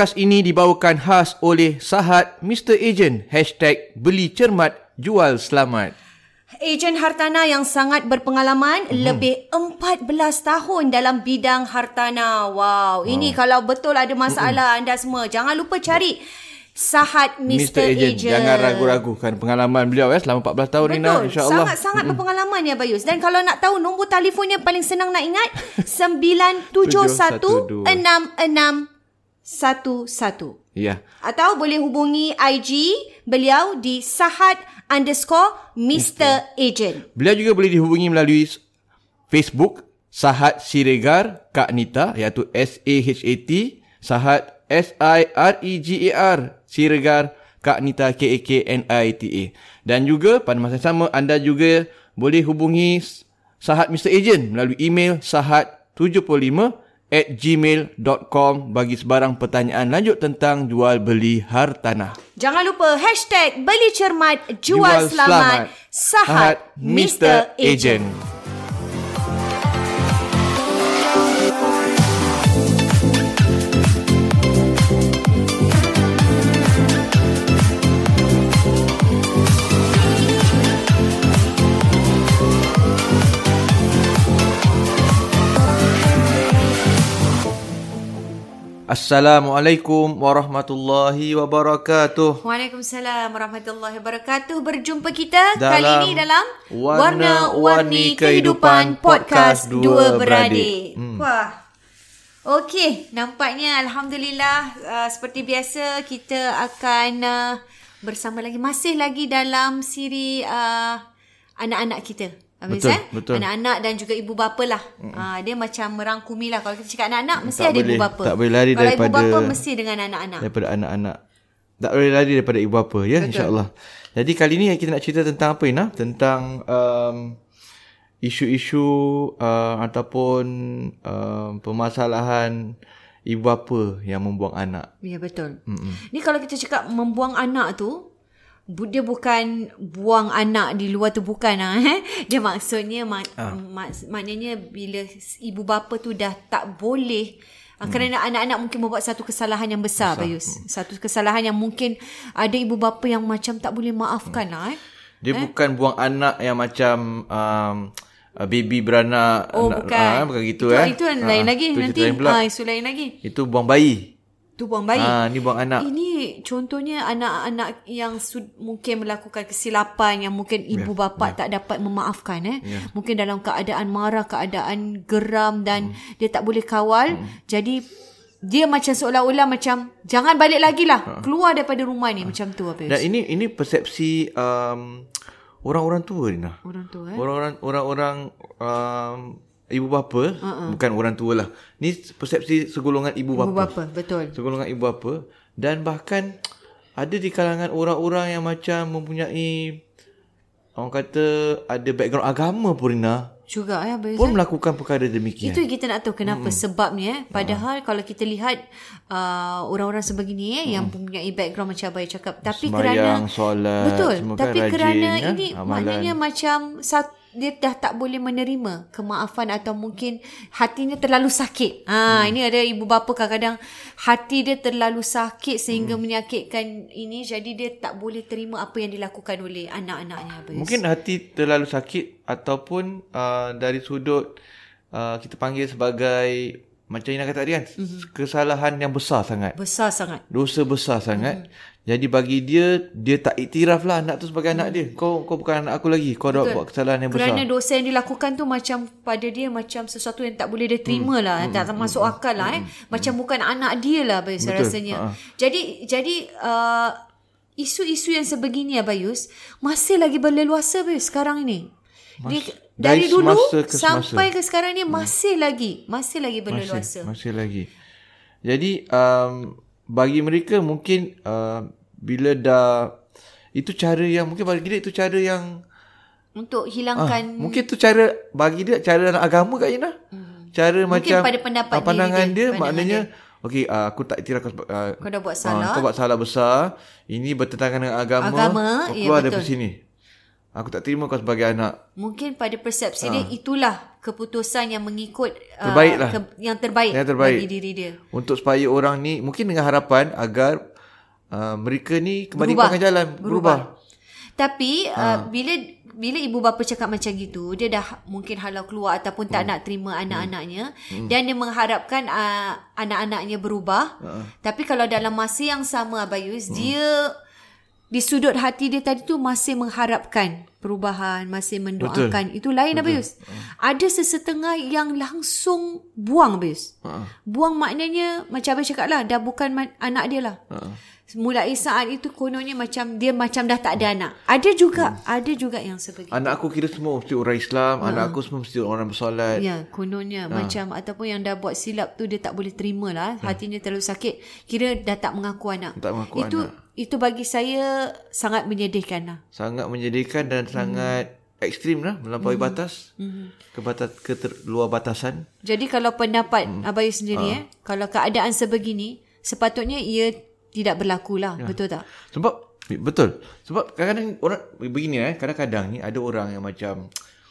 Podcast ini dibawakan khas oleh Sahat Mr. Agent Hashtag Beli Cermat Jual Selamat Ejen hartana yang sangat berpengalaman hmm. lebih 14 tahun dalam bidang hartana. Wow, wow. ini kalau betul ada masalah hmm. anda semua jangan lupa cari Sahat Mr. Mr. Agent. Agent. Jangan ragu-ragu kan pengalaman beliau ya selama 14 tahun Betul. ni insya-Allah. Sangat-sangat hmm. berpengalaman ya Bayus. Dan kalau nak tahu nombor telefonnya paling senang nak ingat 971 66 11. Ya. Atau boleh hubungi IG beliau di Sahat underscore Mr. Agent. Beliau juga boleh dihubungi melalui Facebook Sahat Siregar Kak Nita iaitu S-A-H-A-T Sahat S-I-R-E-G-A-R Siregar Kak Nita K-A-K-N-I-T-A Dan juga pada masa yang sama anda juga boleh hubungi Sahat Mr. Agent melalui email sahat75 at gmail.com bagi sebarang pertanyaan lanjut tentang jual beli hartanah. Jangan lupa hashtag beli cermat jual, jual selamat, selamat sahat Mr. Agent. Agent. Assalamualaikum warahmatullahi wabarakatuh. Waalaikumsalam warahmatullahi wabarakatuh. Berjumpa kita dalam kali ini dalam Warna-Warni Kehidupan Podcast Dua Beradik. Hmm. Wah. Okey, nampaknya alhamdulillah uh, seperti biasa kita akan uh, bersama lagi masih lagi dalam siri uh, anak-anak kita. Habis betul, eh? betul. Anak-anak dan juga ibu bapa lah. Mm. Ha, dia macam merangkumi lah. Kalau kita cakap anak-anak, mesti tak ada boleh, ibu bapa. Tak boleh lari Kalau daripada... Kalau ibu bapa, mesti dengan anak-anak. Daripada anak-anak. Tak boleh lari daripada ibu bapa, ya insyaAllah. Jadi kali ni kita nak cerita tentang apa, Ina? Tentang um, isu-isu uh, ataupun um, permasalahan ibu bapa yang membuang anak. Ya, betul. Mm-mm. Ni kalau kita cakap membuang anak tu, dia bukan buang anak di luar tu bukan ah eh dia maksudnya mak, ah. mak, maknanya bila ibu bapa tu dah tak boleh ah, hmm. kerana anak-anak mungkin membuat satu kesalahan yang besar, besar. Bayus hmm. satu kesalahan yang mungkin ada ibu bapa yang macam tak boleh maafkan hmm. lah eh dia eh? bukan buang anak yang macam um, baby beranak oh anak, bukan ah, bukan gitu itu, eh itu lain lagi nanti ah isu lain lagi itu buang bayi Tu buang bayi. Ah, ni buang anak. Ini contohnya anak-anak yang sud- mungkin melakukan kesilapan yang mungkin ibu yeah, bapa yeah. tak dapat memaafkan eh. Yeah. Mungkin dalam keadaan marah, keadaan geram dan hmm. dia tak boleh kawal. Hmm. Jadi dia macam seolah-olah macam jangan balik lagi lah. Ha. Keluar daripada rumah ni ha. macam tu apa. Dan ini ini persepsi um, orang-orang tua ni. Orang tua eh. Orang-orang orang-orang um, ibu bapa uh-uh. bukan orang tua lah ni persepsi segolongan ibu bapa ibu bapa betul segolongan ibu bapa dan bahkan ada di kalangan orang-orang yang macam mempunyai orang kata ada background agama Purina juga ya pun melakukan perkara demikian itu kita nak tahu kenapa hmm. sebabnya eh. padahal uh. kalau kita lihat uh, orang-orang sebegini eh hmm. yang mempunyai background macam abang cakap tapi Semayang, kerana solat, betul tapi rajin, kerana ya, ini amalan. maknanya macam satu dia dah tak boleh menerima kemaafan atau mungkin hatinya terlalu sakit. Ha hmm. ini ada ibu bapa kadang-kadang hati dia terlalu sakit sehingga hmm. menyakitkan ini jadi dia tak boleh terima apa yang dilakukan oleh anak-anaknya. Mungkin hati terlalu sakit ataupun uh, dari sudut uh, kita panggil sebagai macam Ina kata tadi kan mm-hmm. kesalahan yang besar sangat. Besar sangat. Dosa besar sangat. Mm-hmm. Jadi bagi dia dia tak iktiraf lah anak tu sebagai anak dia. Kau kau bukan anak aku lagi. Kau dah buat kesalahan yang besar. Kerana dosa yang dilakukan tu macam pada dia macam sesuatu yang tak boleh dia terima hmm. lah. Hmm. Tak masuk hmm. akal lah eh. Hmm. Macam hmm. bukan anak dia lah Bayus Betul. rasanya. Ha. Jadi jadi uh, isu-isu yang sebegini ya Bayus masih lagi berleluasa Bayus sekarang ini. Mas, dari, dari dulu ke sampai ke sekarang ni masih hmm. lagi masih lagi berleluasa. Masih, masih lagi. Jadi um, bagi mereka mungkin uh, bila dah itu cara yang mungkin bagi dia itu cara yang untuk hilangkan uh, mungkin tu cara bagi dia cara dalam agama kat Ina. Hmm. Cara mungkin macam pada pendapat uh, pandangan dia, dia pandangan maknanya okey uh, aku tak iktiraf kau, uh, kau dah buat salah. Uh, kau buat salah besar. Ini bertentangan dengan agama. Agama, kau ya, keluar ya, dari sini. Aku tak terima kau sebagai anak. Mungkin pada persepsi ha. dia itulah keputusan yang mengikut terbaik lah. ke, yang terbaik, yang terbaik bagi diri dia. Untuk supaya orang ni mungkin dengan harapan agar uh, mereka ni kembali ke jalan berubah. berubah. Tapi ha. uh, bila bila ibu bapa cakap macam gitu, dia dah mungkin halau keluar ataupun tak hmm. nak terima anak-anaknya hmm. dan dia mengharapkan uh, anak-anaknya berubah. Uh. Tapi kalau dalam masa yang sama Abayus, hmm. dia di sudut hati dia tadi tu masih mengharapkan perubahan, masih mendoakan. Betul. Itu lain Betul. Abayus. Uh. Ada sesetengah yang langsung buang Abayus. Uh. Buang maknanya macam Abayus cakap lah, dah bukan anak dia lah. Uh. Mulai saat itu kononnya macam dia macam dah tak ada anak. Ada juga, hmm. ada juga yang seperti Anak aku kira semua mesti orang Islam, uh. anak aku semua mesti orang bersolat. Ya, kononnya uh. macam ataupun yang dah buat silap tu dia tak boleh terima lah. Uh. Hatinya terlalu sakit. Kira dah tak mengaku anak. Tak mengaku itu, anak itu bagi saya sangat menyedihkan lah. Sangat menyedihkan dan hmm. sangat ekstrim lah melampaui hmm. batas. Hmm. Ke batas ke ter, luar batasan. Jadi kalau pendapat hmm. Abayu sendiri ha. eh, kalau keadaan sebegini, sepatutnya ia tidak berlaku lah. Ya. Betul tak? Sebab betul. Sebab kadang-kadang orang begini eh, kadang-kadang ni ada orang yang macam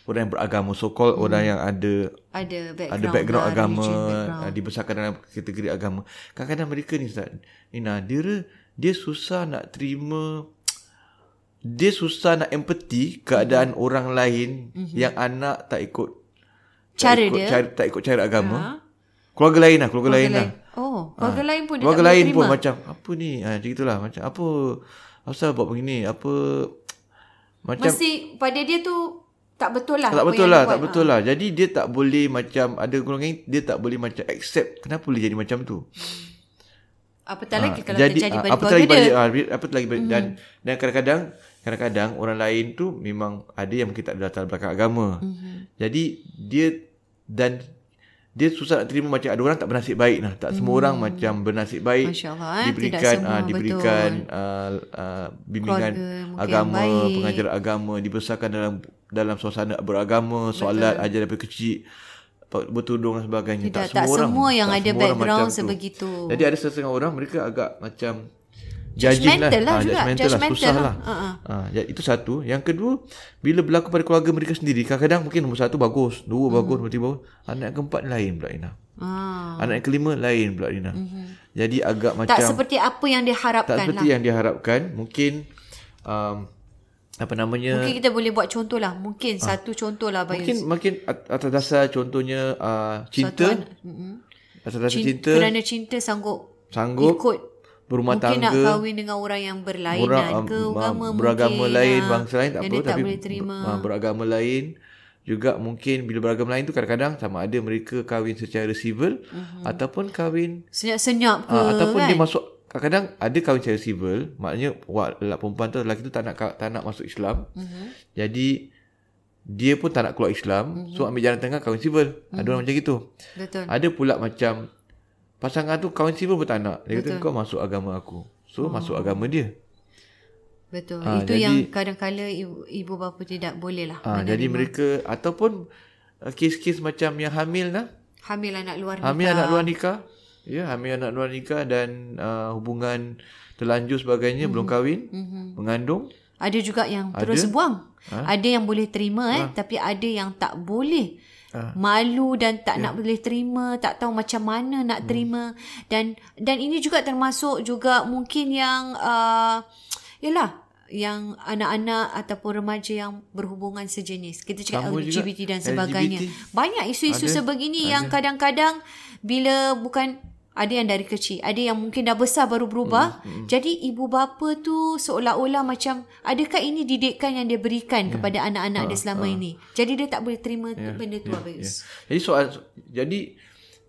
orang yang beragama so called hmm. orang yang ada ada background, ada background lah, agama background. dibesarkan dalam kategori agama. Kadang-kadang mereka ni Ustaz, Nina, dia dia susah nak terima dia susah nak empati keadaan mm-hmm. orang lain mm-hmm. yang anak tak ikut cara tak ikut, dia cara, tak ikut cara agama ha? Keluarga lain lah keluarga, keluarga lain, lain lah oh keluarga ha. lain pun keluarga lain pun macam apa ni ha, macam itulah macam apa asal buat begini apa macam mesti pada dia tu tak betul lah tak betul lah tak betul ha. lah jadi dia tak boleh macam ada golongan dia tak boleh macam accept kenapa boleh jadi macam tu hmm. Apatah lagi ha, kalau jadi, terjadi pada keluarga dia. Ha, apatah lagi mm-hmm. dan dan kadang-kadang kadang-kadang orang lain tu memang ada yang mungkin tak ada latar belakang agama. Mm-hmm. Jadi dia dan dia susah nak terima macam ada orang tak bernasib baik lah. Tak semua orang macam bernasib baik. Masya-Allah eh. Diberikan semua, uh, diberikan uh, uh, bimbingan agama, pengajar agama, dibesarkan dalam dalam suasana beragama, solat ajar daripada kecil bertudung dan sebagainya. Tidak, tak, tak semua, semua orang, yang ada background sebegitu. Tu. Jadi ada setengah orang mereka agak macam judgmental lah, lah ha, juga. Judgmental, lah, susah lah. lah. Uh-huh. Ha, itu satu. Yang kedua, bila berlaku pada keluarga mereka sendiri, kadang-kadang mungkin nombor satu bagus, dua hmm. bagus, bagus. Anak yang keempat lain pula Ina. Ah. Anak yang kelima lain pula Ina. Uh-huh. Jadi agak macam... Tak seperti apa yang diharapkan lah. Tak seperti yang diharapkan. Mungkin... Um, apa namanya mungkin kita boleh buat contoh lah mungkin ha. satu contoh lah Bayus. mungkin mungkin atas dasar contohnya uh, cinta atas dasar cinta, cinta kerana cinta sanggup sanggup ikut berumah mungkin tangga mungkin nak kahwin dengan orang yang berlainan ke agama beragama mungkin, lain ha, bangsa lain tak apa tak tapi boleh terima. Beragama lain juga mungkin bila beragama lain tu kadang-kadang sama ada mereka kahwin secara civil uh-huh. ataupun kahwin senyap-senyap ke uh, ataupun kan? dia masuk kadang-kadang ada kahwin secara civil maknanya lelaki perempuan tu lelaki tu tak nak tak nak masuk Islam uh-huh. jadi dia pun tak nak keluar Islam uh-huh. so ambil jalan tengah kahwin civil uh-huh. ada orang macam gitu betul ada pula macam pasangan tu civil pun tak nak dia betul. kata kau masuk agama aku so oh. masuk agama dia betul ha, itu jadi, yang kadang-kala ibu, ibu bapa tidak boleh lah ha, jadi mereka ataupun uh, kes-kes macam yang hamil lah hamil anak luar nikah hamil anak luar nikah Ya, hamil anak luar nikah dan uh, hubungan terlanjur sebagainya mm-hmm. belum kahwin, mm-hmm. mengandung. Ada juga yang ada? terus buang. Ha? Ada yang boleh terima eh, ha? tapi ada yang tak boleh. Ha? Malu dan tak ya. nak boleh terima, tak tahu macam mana nak hmm. terima dan dan ini juga termasuk juga mungkin yang uh, yalah yang anak-anak ataupun remaja yang berhubungan sejenis. Kita cakap Sama LGBT juga. dan sebagainya. LGBT. Banyak isu-isu ada. sebegini ada. yang kadang-kadang bila bukan ada yang dari kecil ada yang mungkin dah besar baru berubah hmm, hmm. jadi ibu bapa tu seolah-olah macam adakah ini didikan yang dia berikan yeah. kepada anak-anak ha, dia selama ha. ini jadi dia tak boleh terima yeah, benda tu yeah, yeah. jadi soal jadi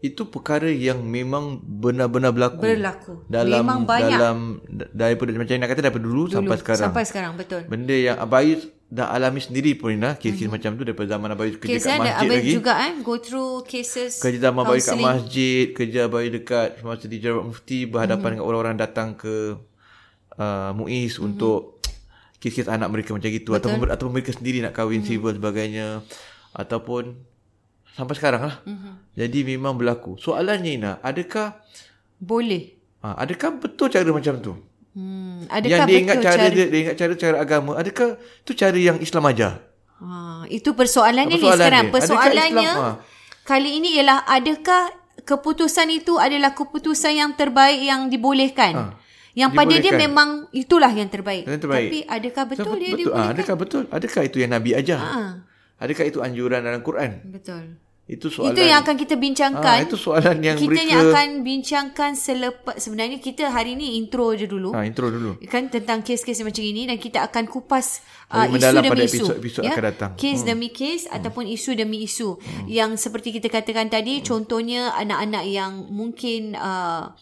itu perkara yang memang benar-benar berlaku berlaku dalam memang banyak dalam daripada macam nak kata daripada dulu, dulu sampai sekarang sampai sekarang betul benda yang abai dah alami sendiri pun Ina kes-kes mm-hmm. macam tu daripada zaman Abai kerja Kes kat masjid ada, lagi. juga eh go through cases kerja zaman Abai kat masjid, kerja Abai dekat masa di Jabat Mufti berhadapan mm-hmm. dengan orang-orang datang ke uh, Muiz mm-hmm. untuk kes-kes anak mereka macam gitu Betul. ataupun ataupun mereka sendiri nak kahwin mm-hmm. civil sebagainya ataupun sampai sekarang lah. Mm-hmm. Jadi memang berlaku. Soalannya Ina, adakah boleh? Ha, adakah betul cara macam tu? Hmm, yang dia ingat cara, cara dia, dia ingat cara cara agama. Adakah tu cara yang Islam ajar? Ha, itu persoalannya Persoalan ni sekarang. Dia. Persoalannya Islam, ha? kali ini ialah adakah keputusan itu adalah keputusan yang terbaik yang dibolehkan? Ha. Yang pada dia memang itulah yang terbaik. Yang terbaik. Tapi adakah betul so, dia betul. dibolehkan? Ha, adakah betul? Adakah itu yang Nabi ajar? Ha. Adakah itu anjuran dalam Quran? Betul. Itu soalan Itu yang akan kita bincangkan. Ha, itu soalan yang kita mereka Kita akan bincangkan selepas sebenarnya kita hari ni intro je dulu. Ha, intro dulu. Kan tentang kes-kes macam ini dan kita akan kupas uh, isu demi pada isu. Episod, ya? akan datang. Kes hmm. demi kes hmm. ataupun isu demi isu. Hmm. Yang seperti kita katakan tadi hmm. contohnya anak-anak yang mungkin uh,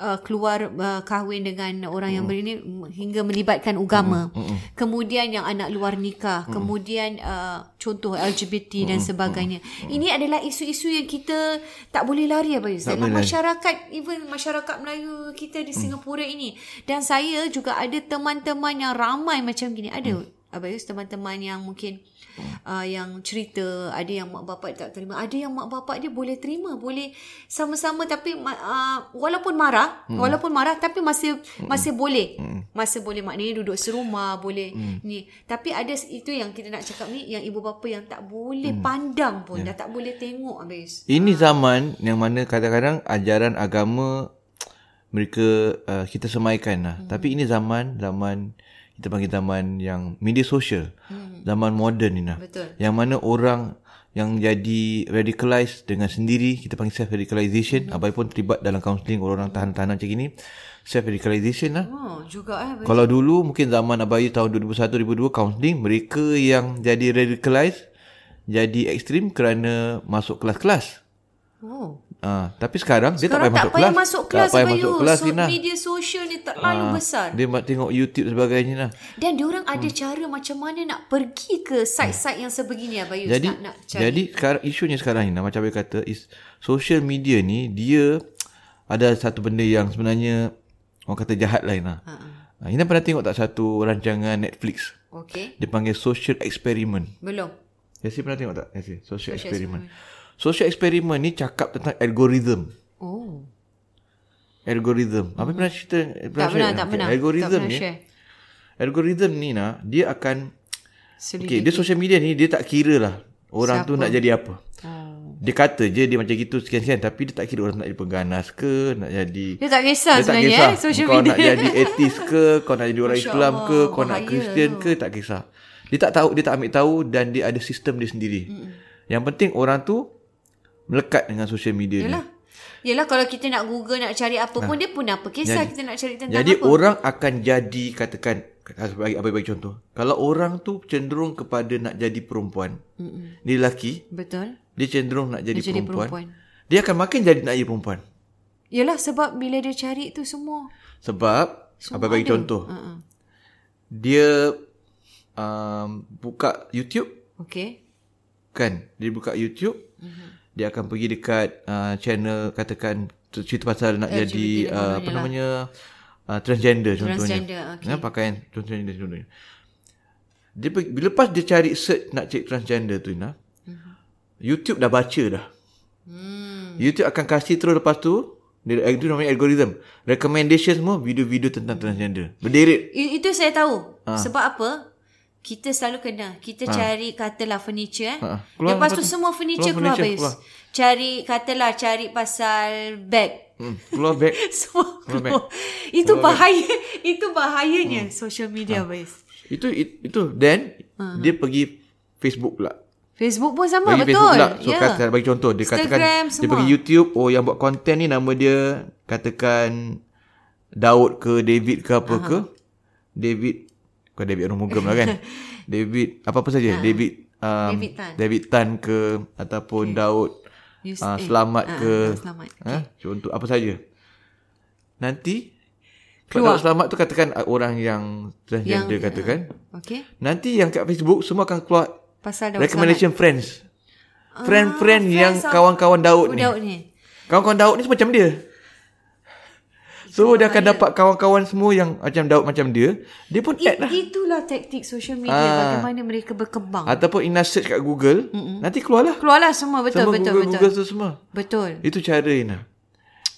uh, keluar uh, kahwin dengan orang mm. yang berini hingga melibatkan agama. Mm. Mm. Kemudian yang anak luar nikah, mm. kemudian uh, contoh LGBT mm. dan sebagainya. Mm. Ini adalah isu-isu yang kita tak boleh lari apa dalam masyarakat even masyarakat Melayu kita di Singapura mm. ini. Dan saya juga ada teman-teman yang ramai macam gini. Ada mm. Abayus teman-teman yang mungkin uh, yang cerita ada yang mak bapak tak terima ada yang mak bapak dia boleh terima boleh sama-sama tapi uh, walaupun marah hmm. walaupun marah tapi masih hmm. masih boleh hmm. masih boleh maknanya duduk serumah boleh hmm. ni tapi ada itu yang kita nak cakap ni yang ibu bapa yang tak boleh hmm. pandang pun yeah. dah tak boleh tengok habis ini ha. zaman yang mana kadang-kadang ajaran agama mereka uh, kita semaikan lah. Hmm. Tapi ini zaman zaman kita panggil zaman yang media sosial hmm. zaman moden ni nah yang mana orang yang jadi radicalized dengan sendiri kita panggil self radicalization hmm. apa pun terlibat dalam counselling orang-orang tahan-tahanan macam ini self radicalization lah. Oh juga eh kalau dulu mungkin zaman abai tahun 2001 2002 counselling mereka yang jadi radicalized jadi ekstrim kerana masuk kelas-kelas. Oh Ah, tapi sekarang, sekarang dia tak payah masuk kelas. Tak payah masuk kelas. Tak payah masuk kelas. So, media sosial ni terlalu ah, besar. Dia tengok YouTube sebagainya lah. Dan dia orang ada hmm. cara macam mana nak pergi ke site-site yang sebegini Abayus jadi, nak, nak cari. Jadi sekarang isunya sekarang ni macam Abayus kata is social media ni dia ada satu benda yang sebenarnya orang kata jahat lah. Ha. Ina pernah tengok tak satu rancangan Netflix? Okay. Dia panggil Social Experiment. Belum. Yasi pernah tengok tak? Yasi, Social, social Experiment. experiment. Social eksperimen ni cakap tentang algoritma. Oh. Algoritma. Apa hmm. pernah cerita? Pernah tak pernah, tak pernah. Algoritma ni. Algoritma ni nah, dia akan Okay, dia social media ni dia tak kira lah orang Siapa? tu nak jadi apa. Oh. Dia kata je dia macam gitu sekian-sekian tapi dia tak kira orang nak jadi pengganas ke, nak jadi Dia tak kisah dia sebenarnya tak kisah. Eh, social kau media. nak jadi etis ke, kau nak jadi orang Masya Islam ke, Allah, kau bahaya. nak Kristian ke, tak kisah. Dia tak tahu, dia tak ambil tahu dan dia ada sistem dia sendiri. Mm. Yang penting orang tu melekat dengan social media Yalah. ni. Yalah kalau kita nak Google nak cari apa pun nah. dia pun apa kisah jadi, kita nak cari tentang jadi apa. Jadi orang akan jadi katakan bagi apa bagi contoh. Kalau orang tu cenderung kepada nak jadi perempuan. Mm-mm. Dia lelaki. Betul. Dia cenderung nak jadi, jadi perempuan. perempuan. Dia akan makin jadi nak jadi perempuan. Yalah sebab bila dia cari tu semua. Sebab semua apa bagi ada. contoh. Uh-uh. Dia um, buka YouTube. Okay. Kan? Dia buka YouTube. Uh-huh dia akan pergi dekat uh, channel katakan cerita pasal nak LGBT jadi uh, apa lah. namanya uh, transgender contohnya transgender, okay. ya, pakaian transgender contohnya dia pergi, bila lepas dia cari search nak cek transgender tu Ina uh-huh. YouTube dah baca dah hmm. YouTube akan kasih terus lepas tu dia itu namanya algorithm recommendation semua video-video tentang transgender berderet itu saya tahu ha. sebab apa kita selalu kena kita ha. cari katalah furniture eh ha. keluar, lepas tu semua furniture keluar, keluar habis cari katalah cari pasal bag hmm. keluar bag semua keluar, keluar. Bag. itu keluar bahaya bag. itu bahayanya hmm. social media ha. guys itu itu then uh dia pergi Facebook pula Facebook pun sama bagi betul pula. so yeah. kata bagi contoh dia Instagram katakan semua. dia pergi YouTube oh yang buat konten ni nama dia katakan Daud ke David ke apa ke David Bukan David Arumugam lah kan David Apa-apa saja ha. David um, David Tan David Tan ke Ataupun okay. Daud uh, Selamat eh, ke uh, Selamat okay. ha? Contoh apa saja Nanti Keluar. Daud Selamat tu katakan Orang yang Transgender yang, katakan uh, okay. Nanti yang kat Facebook Semua akan keluar Pasal Daud Recommendation Selamat. friends Friend-friend ah, yang Kawan-kawan Daud, ni. Daud ni Kawan-kawan Daud ni Macam dia So dia akan dapat kawan-kawan semua yang macam Daud macam dia. Dia pun add lah. Itulah taktik social media Aa, ah. bagaimana mereka berkembang. Ataupun Ina search kat Google. Mm-mm. Nanti keluarlah. Keluarlah semua betul semua betul Google, betul. Google tu semua. Betul. Itu cara Ina.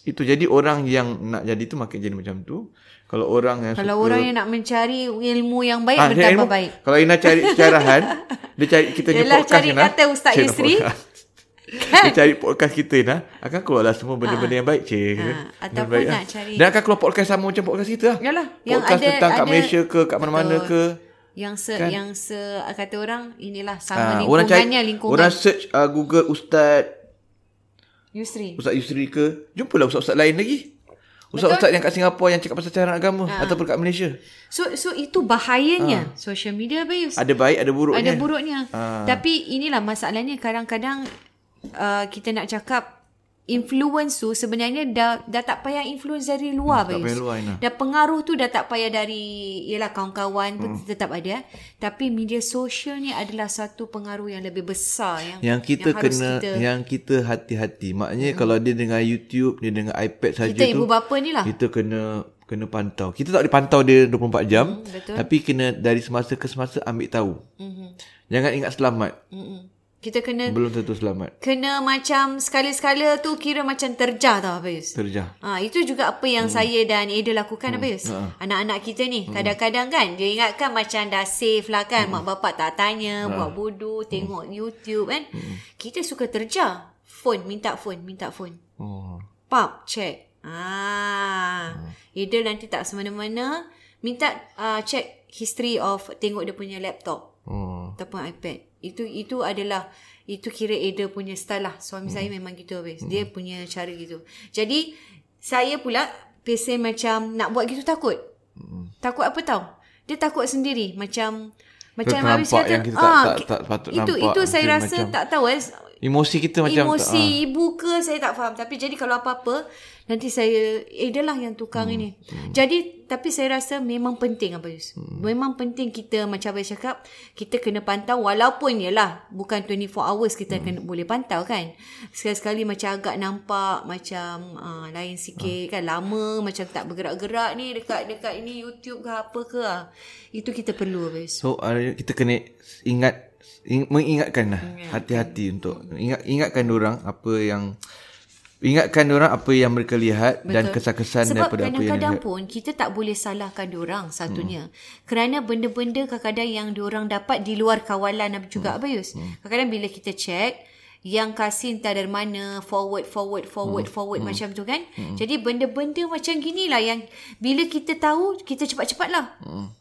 Itu jadi orang yang nak jadi tu makin jadi macam tu. Kalau orang yang Kalau suka, orang yang nak mencari ilmu yang baik Ah, bertambah ilmu- baik. Kalau Ina cari syarahan, dia cari kita podcast cari Ina. kata Ustaz Yusri. Podcast. Dia cari podcast kita Ina, akan keluarlah semua benda-benda yang baik, cik. Ha, Benda ataupun baik, nak ah. cari- Dan akan keluar podcast sama macam podcast kita lah. Yalah, yang podcast ada- tentang kat ada- Malaysia ke, kat mana-mana ke. Yang se Kan? yang se kata orang inilah Ah, sama orang cari, lingkungannya lingkungan orang search uh, Google Ustaz Yusri. Ustaz Yusri ke Jumpalah ustaz-ustaz lain lagi Ustaz-ustaz yang kat Singapura Yang cakap pasal cara agama Ah. Ataupun kat Malaysia So so itu bahayanya social media. Ah. Ada baik ada buruknya Ada buruknya. Ah. Tapi inilah masalahnya kadang-kadang uh, kita nak cakap influence tu sebenarnya dah dah tak payah influence dari luar Hmm, tak payah luar. Dah pengaruh tu dah tak payah dari ialah kawan-kawan pun Hmm. tetap ada. Tapi media sosial ni adalah satu pengaruh yang lebih besar yang yang kita yang kena kita, yang kita hati-hati maknanya hmm. kalau dia dengan YouTube dia dengan iPad saja kita tu ibu bapa ni lah. kita kena kena pantau kita tak boleh pantau dia 24 jam Hmm, betul. tapi kena dari semasa ke semasa ambil tahu Mhm. jangan ingat selamat Mm-mm. Kita kena belum tentu selamat kena macam sekali-sekala tu kira macam terjah tau Bayus. terjah Ha, itu juga apa yang hmm. saya dan Ada lakukan hmm. Abis. Ha. Anak-anak kita ni kadang-kadang kan dia ingatkan macam dah safe lah kan. Hmm. Mak bapak tak tanya, buat bodoh, tengok YouTube kan. Kita suka terjar. Phone, minta phone, minta phone. oh Pap, check. Ah. Ada nanti tak semena-mana minta uh, check history of tengok dia punya laptop oh ataupun iPad. Itu itu adalah itu kira Ada punya style lah. Suami hmm. saya memang gitu habis. Dia punya cara gitu. Jadi saya pula pesen macam nak buat gitu takut. Hmm. Takut apa tau? Dia takut sendiri macam macam habis kata yang kita tak- ah, tak- tak patut itu nampak. itu saya Dia rasa macam- tak tahu eh emosi kita macam emosi tak, ah. ibu ke saya tak faham. Tapi jadi kalau apa-apa nanti saya eh dia lah yang tukang Hmm. ini. jadi tapi saya rasa memang penting apa Yus. Memang penting kita macam abang cakap kita kena pantau walaupun yalah bukan 24 hours kita Hmm. kena boleh pantau kan? Sekali-sekali macam agak nampak macam uh, lain sikit kan? Lama macam tak bergerak-gerak ni dekat dekat ini YouTube ke apa ke itu kita perlu apa Yus. So uh, kita kena ingat ing, mengingatkan lah hati-hati untuk ingat ingatkan orang apa yang ingatkan orang apa yang mereka lihat Betul. dan kesan-kesan Sebab daripada apa yang kadang-kadang pun kita tak boleh salahkan diorang satunya. Hmm. Kerana benda-benda kadang-kadang yang diorang dapat di luar kawalan juga hmm. Abayus. Hmm. Kadang-kadang bila kita check yang kasih entah dari mana forward forward forward hmm. forward hmm. macam tu kan. Hmm. Jadi benda-benda macam gini lah yang bila kita tahu kita cepat-cepat lah. Hmm.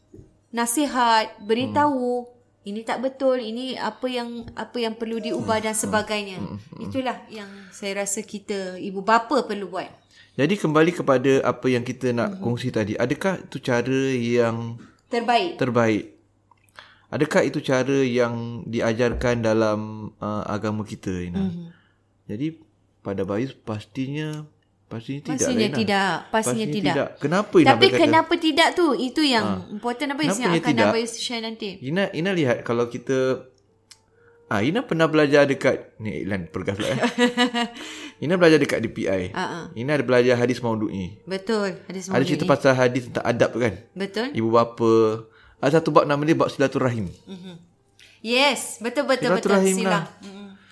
Nasihat, beritahu hmm ini tak betul ini apa yang apa yang perlu diubah dan sebagainya itulah yang saya rasa kita ibu bapa perlu buat Jadi kembali kepada apa yang kita nak mm-hmm. kongsi tadi, adakah itu cara yang terbaik terbaik? Adakah itu cara yang diajarkan dalam uh, agama kita Ina? Mm-hmm. Jadi pada Bayus pastinya pastinya tidak pastinya lah, Ina. tidak pastinya, tidak. Kenapa Ina tapi berkata? kenapa tidak tu itu yang important apa yang akan tidak? Abang share nanti Ina Ina lihat kalau kita Ah, Ina pernah belajar dekat ni iklan pergas pula eh. Ina belajar dekat DPI. Ah, Ina ada belajar hadis maudhu'i. betul ada semua Ada cerita pasal hadis tentang adab kan. betul Ibu bapa. Ada satu bab nama dia bab silaturahim. yes betul betul betul Silaturahim sila lah.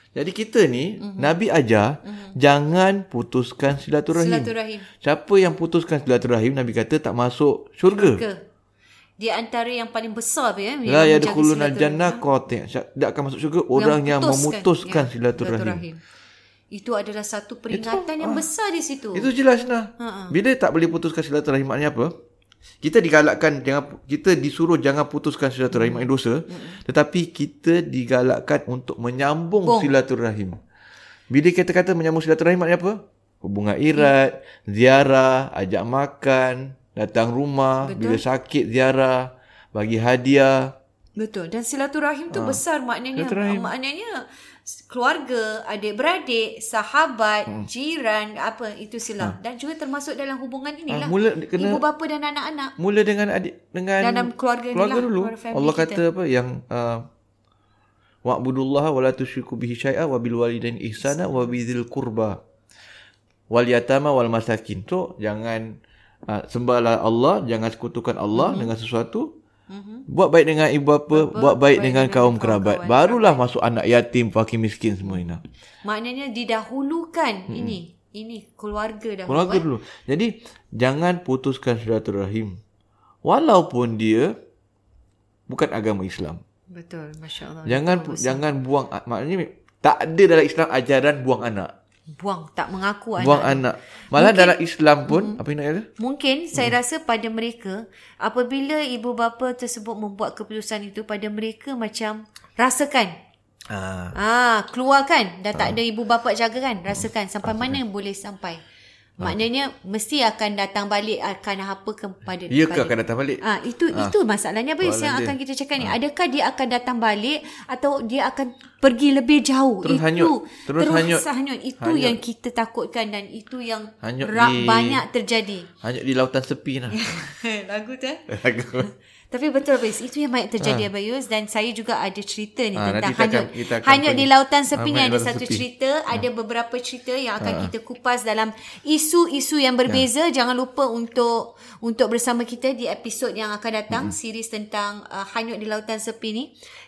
Jadi kita ni mm-hmm. Nabi ajar mm-hmm. jangan putuskan silaturahim. silaturahim Siapa yang putuskan silaturahim Nabi kata tak masuk syurga. ke di antara yang paling besar ya La yang yadkhuluna silaturahim. jannah qati'. Tidak akan masuk syurga orang yang, memutuskan ya, silaturahim. Itu adalah satu peringatan yang besar di situ. Itu jelas nah. Ha, Bila tak boleh putuskan silaturahim maknanya apa? Kita digalakkan jangan kita disuruh jangan putuskan silaturahim maknanya dosa, tetapi kita digalakkan untuk menyambung Bong. silaturahim. Bila kita kata menyambung silaturahim maknanya apa? Hubungan erat, ziarah, ajak makan, datang rumah, Betul. bila sakit ziarah, bagi hadiah. Betul. Dan silaturahim tu besar maknanya. Silaturahim. Maknanya keluarga, adik-beradik, sahabat, hmm. jiran, apa itu silah. Dan juga termasuk dalam hubungan inilah. Ah, mula kena- Ibu bapa dan anak-anak. Mula dengan adik dengan Dalam keluarga keluarga lah, dulu. keluarga Allah kita. kata apa yang uh, wa'budullaha wa la tusyriku bihi syai'a wa bil walidaini ihsana wa bidzil qurba wal yatama wal masakin. So jangan uh, sembahlah Allah, jangan sekutukan Allah mm-hmm. dengan sesuatu. Mm-hmm. Buat baik dengan ibu bapa, buat, buat baik, baik dengan, dengan kaum kerabat. Barulah masuk anak yatim, fakir miskin semua ini. Maknanya didahulukan hmm. ini. ini keluarga dah. Keluarga dulu. Jadi jangan putuskan silaturahim. Walaupun dia bukan agama Islam. Betul, masya-Allah. Jangan jangan buang maknanya tak ada dalam Islam ajaran buang anak. Buang tak mengaku buang anak. anak. Malah mungkin, dalam Islam pun hmm, apa yang nak kata? Mungkin saya hmm. rasa pada mereka apabila ibu bapa tersebut membuat keputusan itu pada mereka macam rasakan Ah. ah, keluarkan dah tak ah. ada ibu bapa jaga kan? Rasakan sampai rasakan. mana boleh sampai. Maknanya mesti akan datang balik akan apa kepada Ya ke akan datang balik? Ah itu ah. itu masalahnya apa yang akan kita cakap ni? Ah. Adakah dia akan datang balik atau dia akan pergi lebih jauh? Terus itu hanyut. Terus, terus hanyut. hanyut. Itu hanyut. yang kita takutkan dan itu yang hanyut di, banyak terjadi. Hanyut di lautan sepi lah. Lagu tu eh? Lagu. Tapi betul Abayus Itu yang banyak terjadi ha. Abayus Dan saya juga ada cerita ni ha, Tentang hanyut Hanyut di lautan sepi ha, ni Ada satu sepi. cerita ha. Ada beberapa cerita Yang akan ha. kita kupas Dalam isu-isu yang berbeza ha. Jangan lupa untuk Untuk bersama kita Di episod yang akan datang hmm. Series tentang uh, Hanyut di lautan sepi ni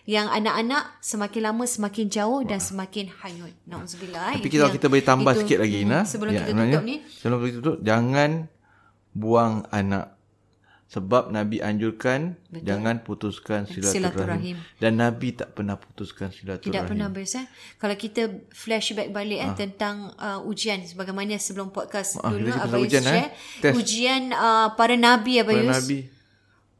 Yang anak-anak Semakin lama semakin jauh Dan semakin hanyut Na'udzubillah Tapi kita, kita boleh tambah itu, sikit lagi hmm, nah. Sebelum ya, kita tutup ni Sebelum kita tutup Jangan Buang anak sebab Nabi anjurkan Betul. jangan putuskan silaturahim. silaturahim. Dan Nabi tak pernah putuskan silaturahim. Tidak pernah biasa. Kalau kita flashback balik ha. eh, tentang uh, ujian sebagaimana sebelum podcast ha, dulu Abayus ujian, share. Eh? Ujian uh, para Nabi Abayus. Para Nabi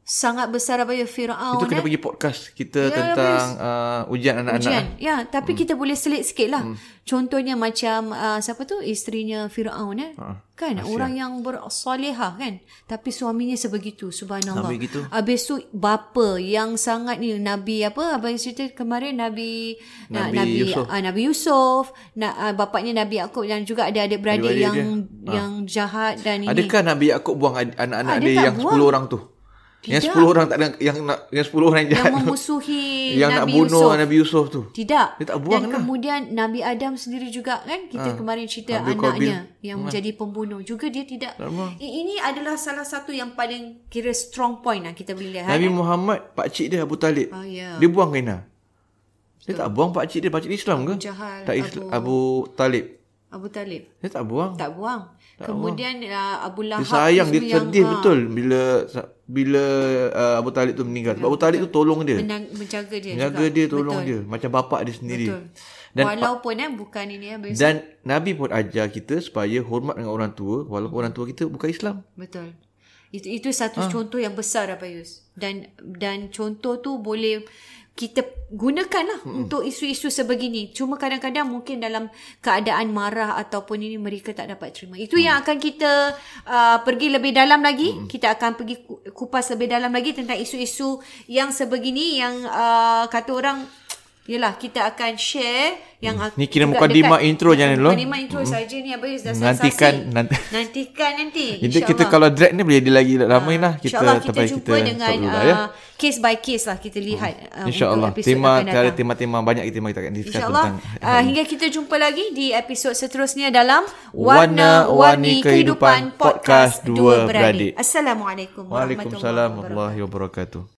sangat besar apa ya Firaun itu kena eh? pergi podcast kita ya, tentang uh, ujian anak-anak ujian. ya tapi hmm. kita boleh selit sikit lah hmm. contohnya macam uh, siapa tu isterinya Firaun eh ha, kan Asia. orang yang bersalihah kan tapi suaminya sebegitu subhanallah Nabi gitu. habis tu bapa yang sangat ni nabi apa yang cerita kemarin nabi nabi, nabi Yusuf, uh, nabi Yusuf na, uh, bapaknya nabi Yakub dan juga ada adik-beradik yang dia. yang ha. jahat dan adakah ini nabi Yakub buang anak-anak dia yang buang? 10 orang tu tidak. Yang 10 orang tak ada yang nak yang 10 orang yang jahat. Yang memusuhi yang Nabi nak bunuh Yusuf. Nabi Yusuf tu. Tidak. Dia tak buang Dan lah. kemudian Nabi Adam sendiri juga kan kita ha. kemarin cerita Nabi anaknya Qabil. yang ha. menjadi pembunuh juga dia tidak. Tak ini adalah salah satu yang paling kira strong point lah kita boleh lihat. Nabi kan? Muhammad pak cik dia Abu Talib. Oh, yeah. Dia buang kena. Dia tak buang pak cik dia, pak cik dia Islam Abu ke? Jahal, tak Islam, Abu, Abu Talib. Abu Talib. Dia tak buang. Tak buang. Tak Kemudian uh, Abu Lahab dia sayang dia sedih ha. betul bila bila uh, Abu Talib tu meninggal. Sebab Abu Talib tu tolong dia. menjaga dia menjaga juga. dia tolong betul. dia macam bapak dia sendiri. Betul. Dan walaupun eh bukan ini ya Dan Nabi pun ajar kita supaya hormat dengan orang tua walaupun orang tua kita bukan Islam. Betul. Itu itu satu ha. contoh yang besar apa Yus. Dan dan contoh tu boleh kita gunakanlah hmm. untuk isu-isu sebegini. Cuma kadang-kadang mungkin dalam keadaan marah ataupun ini mereka tak dapat terima. Itu hmm. yang akan kita uh, pergi lebih dalam lagi. Hmm. Kita akan pergi kupas lebih dalam lagi tentang isu-isu yang sebegini yang uh, kata orang Yelah kita akan share yang hmm. Ni kira mukadimah intro jangan dulu. Mukadimah intro hmm. saja ni apa dah Nantikan nanti. Nantikan nanti. Itu kita kalau drag ni boleh jadi lagi lama uh, lah kita kita jumpa kita dengan uh, ya. Case by case lah kita lihat hmm. uh, insyaallah tema ada tema-tema banyak kita kita akan discuss tentang uh, hingga kita jumpa lagi di episod seterusnya dalam Warna-Warni Kehidupan Podcast Dua Beradik. Assalamualaikum warahmatullahi wabarakatuh.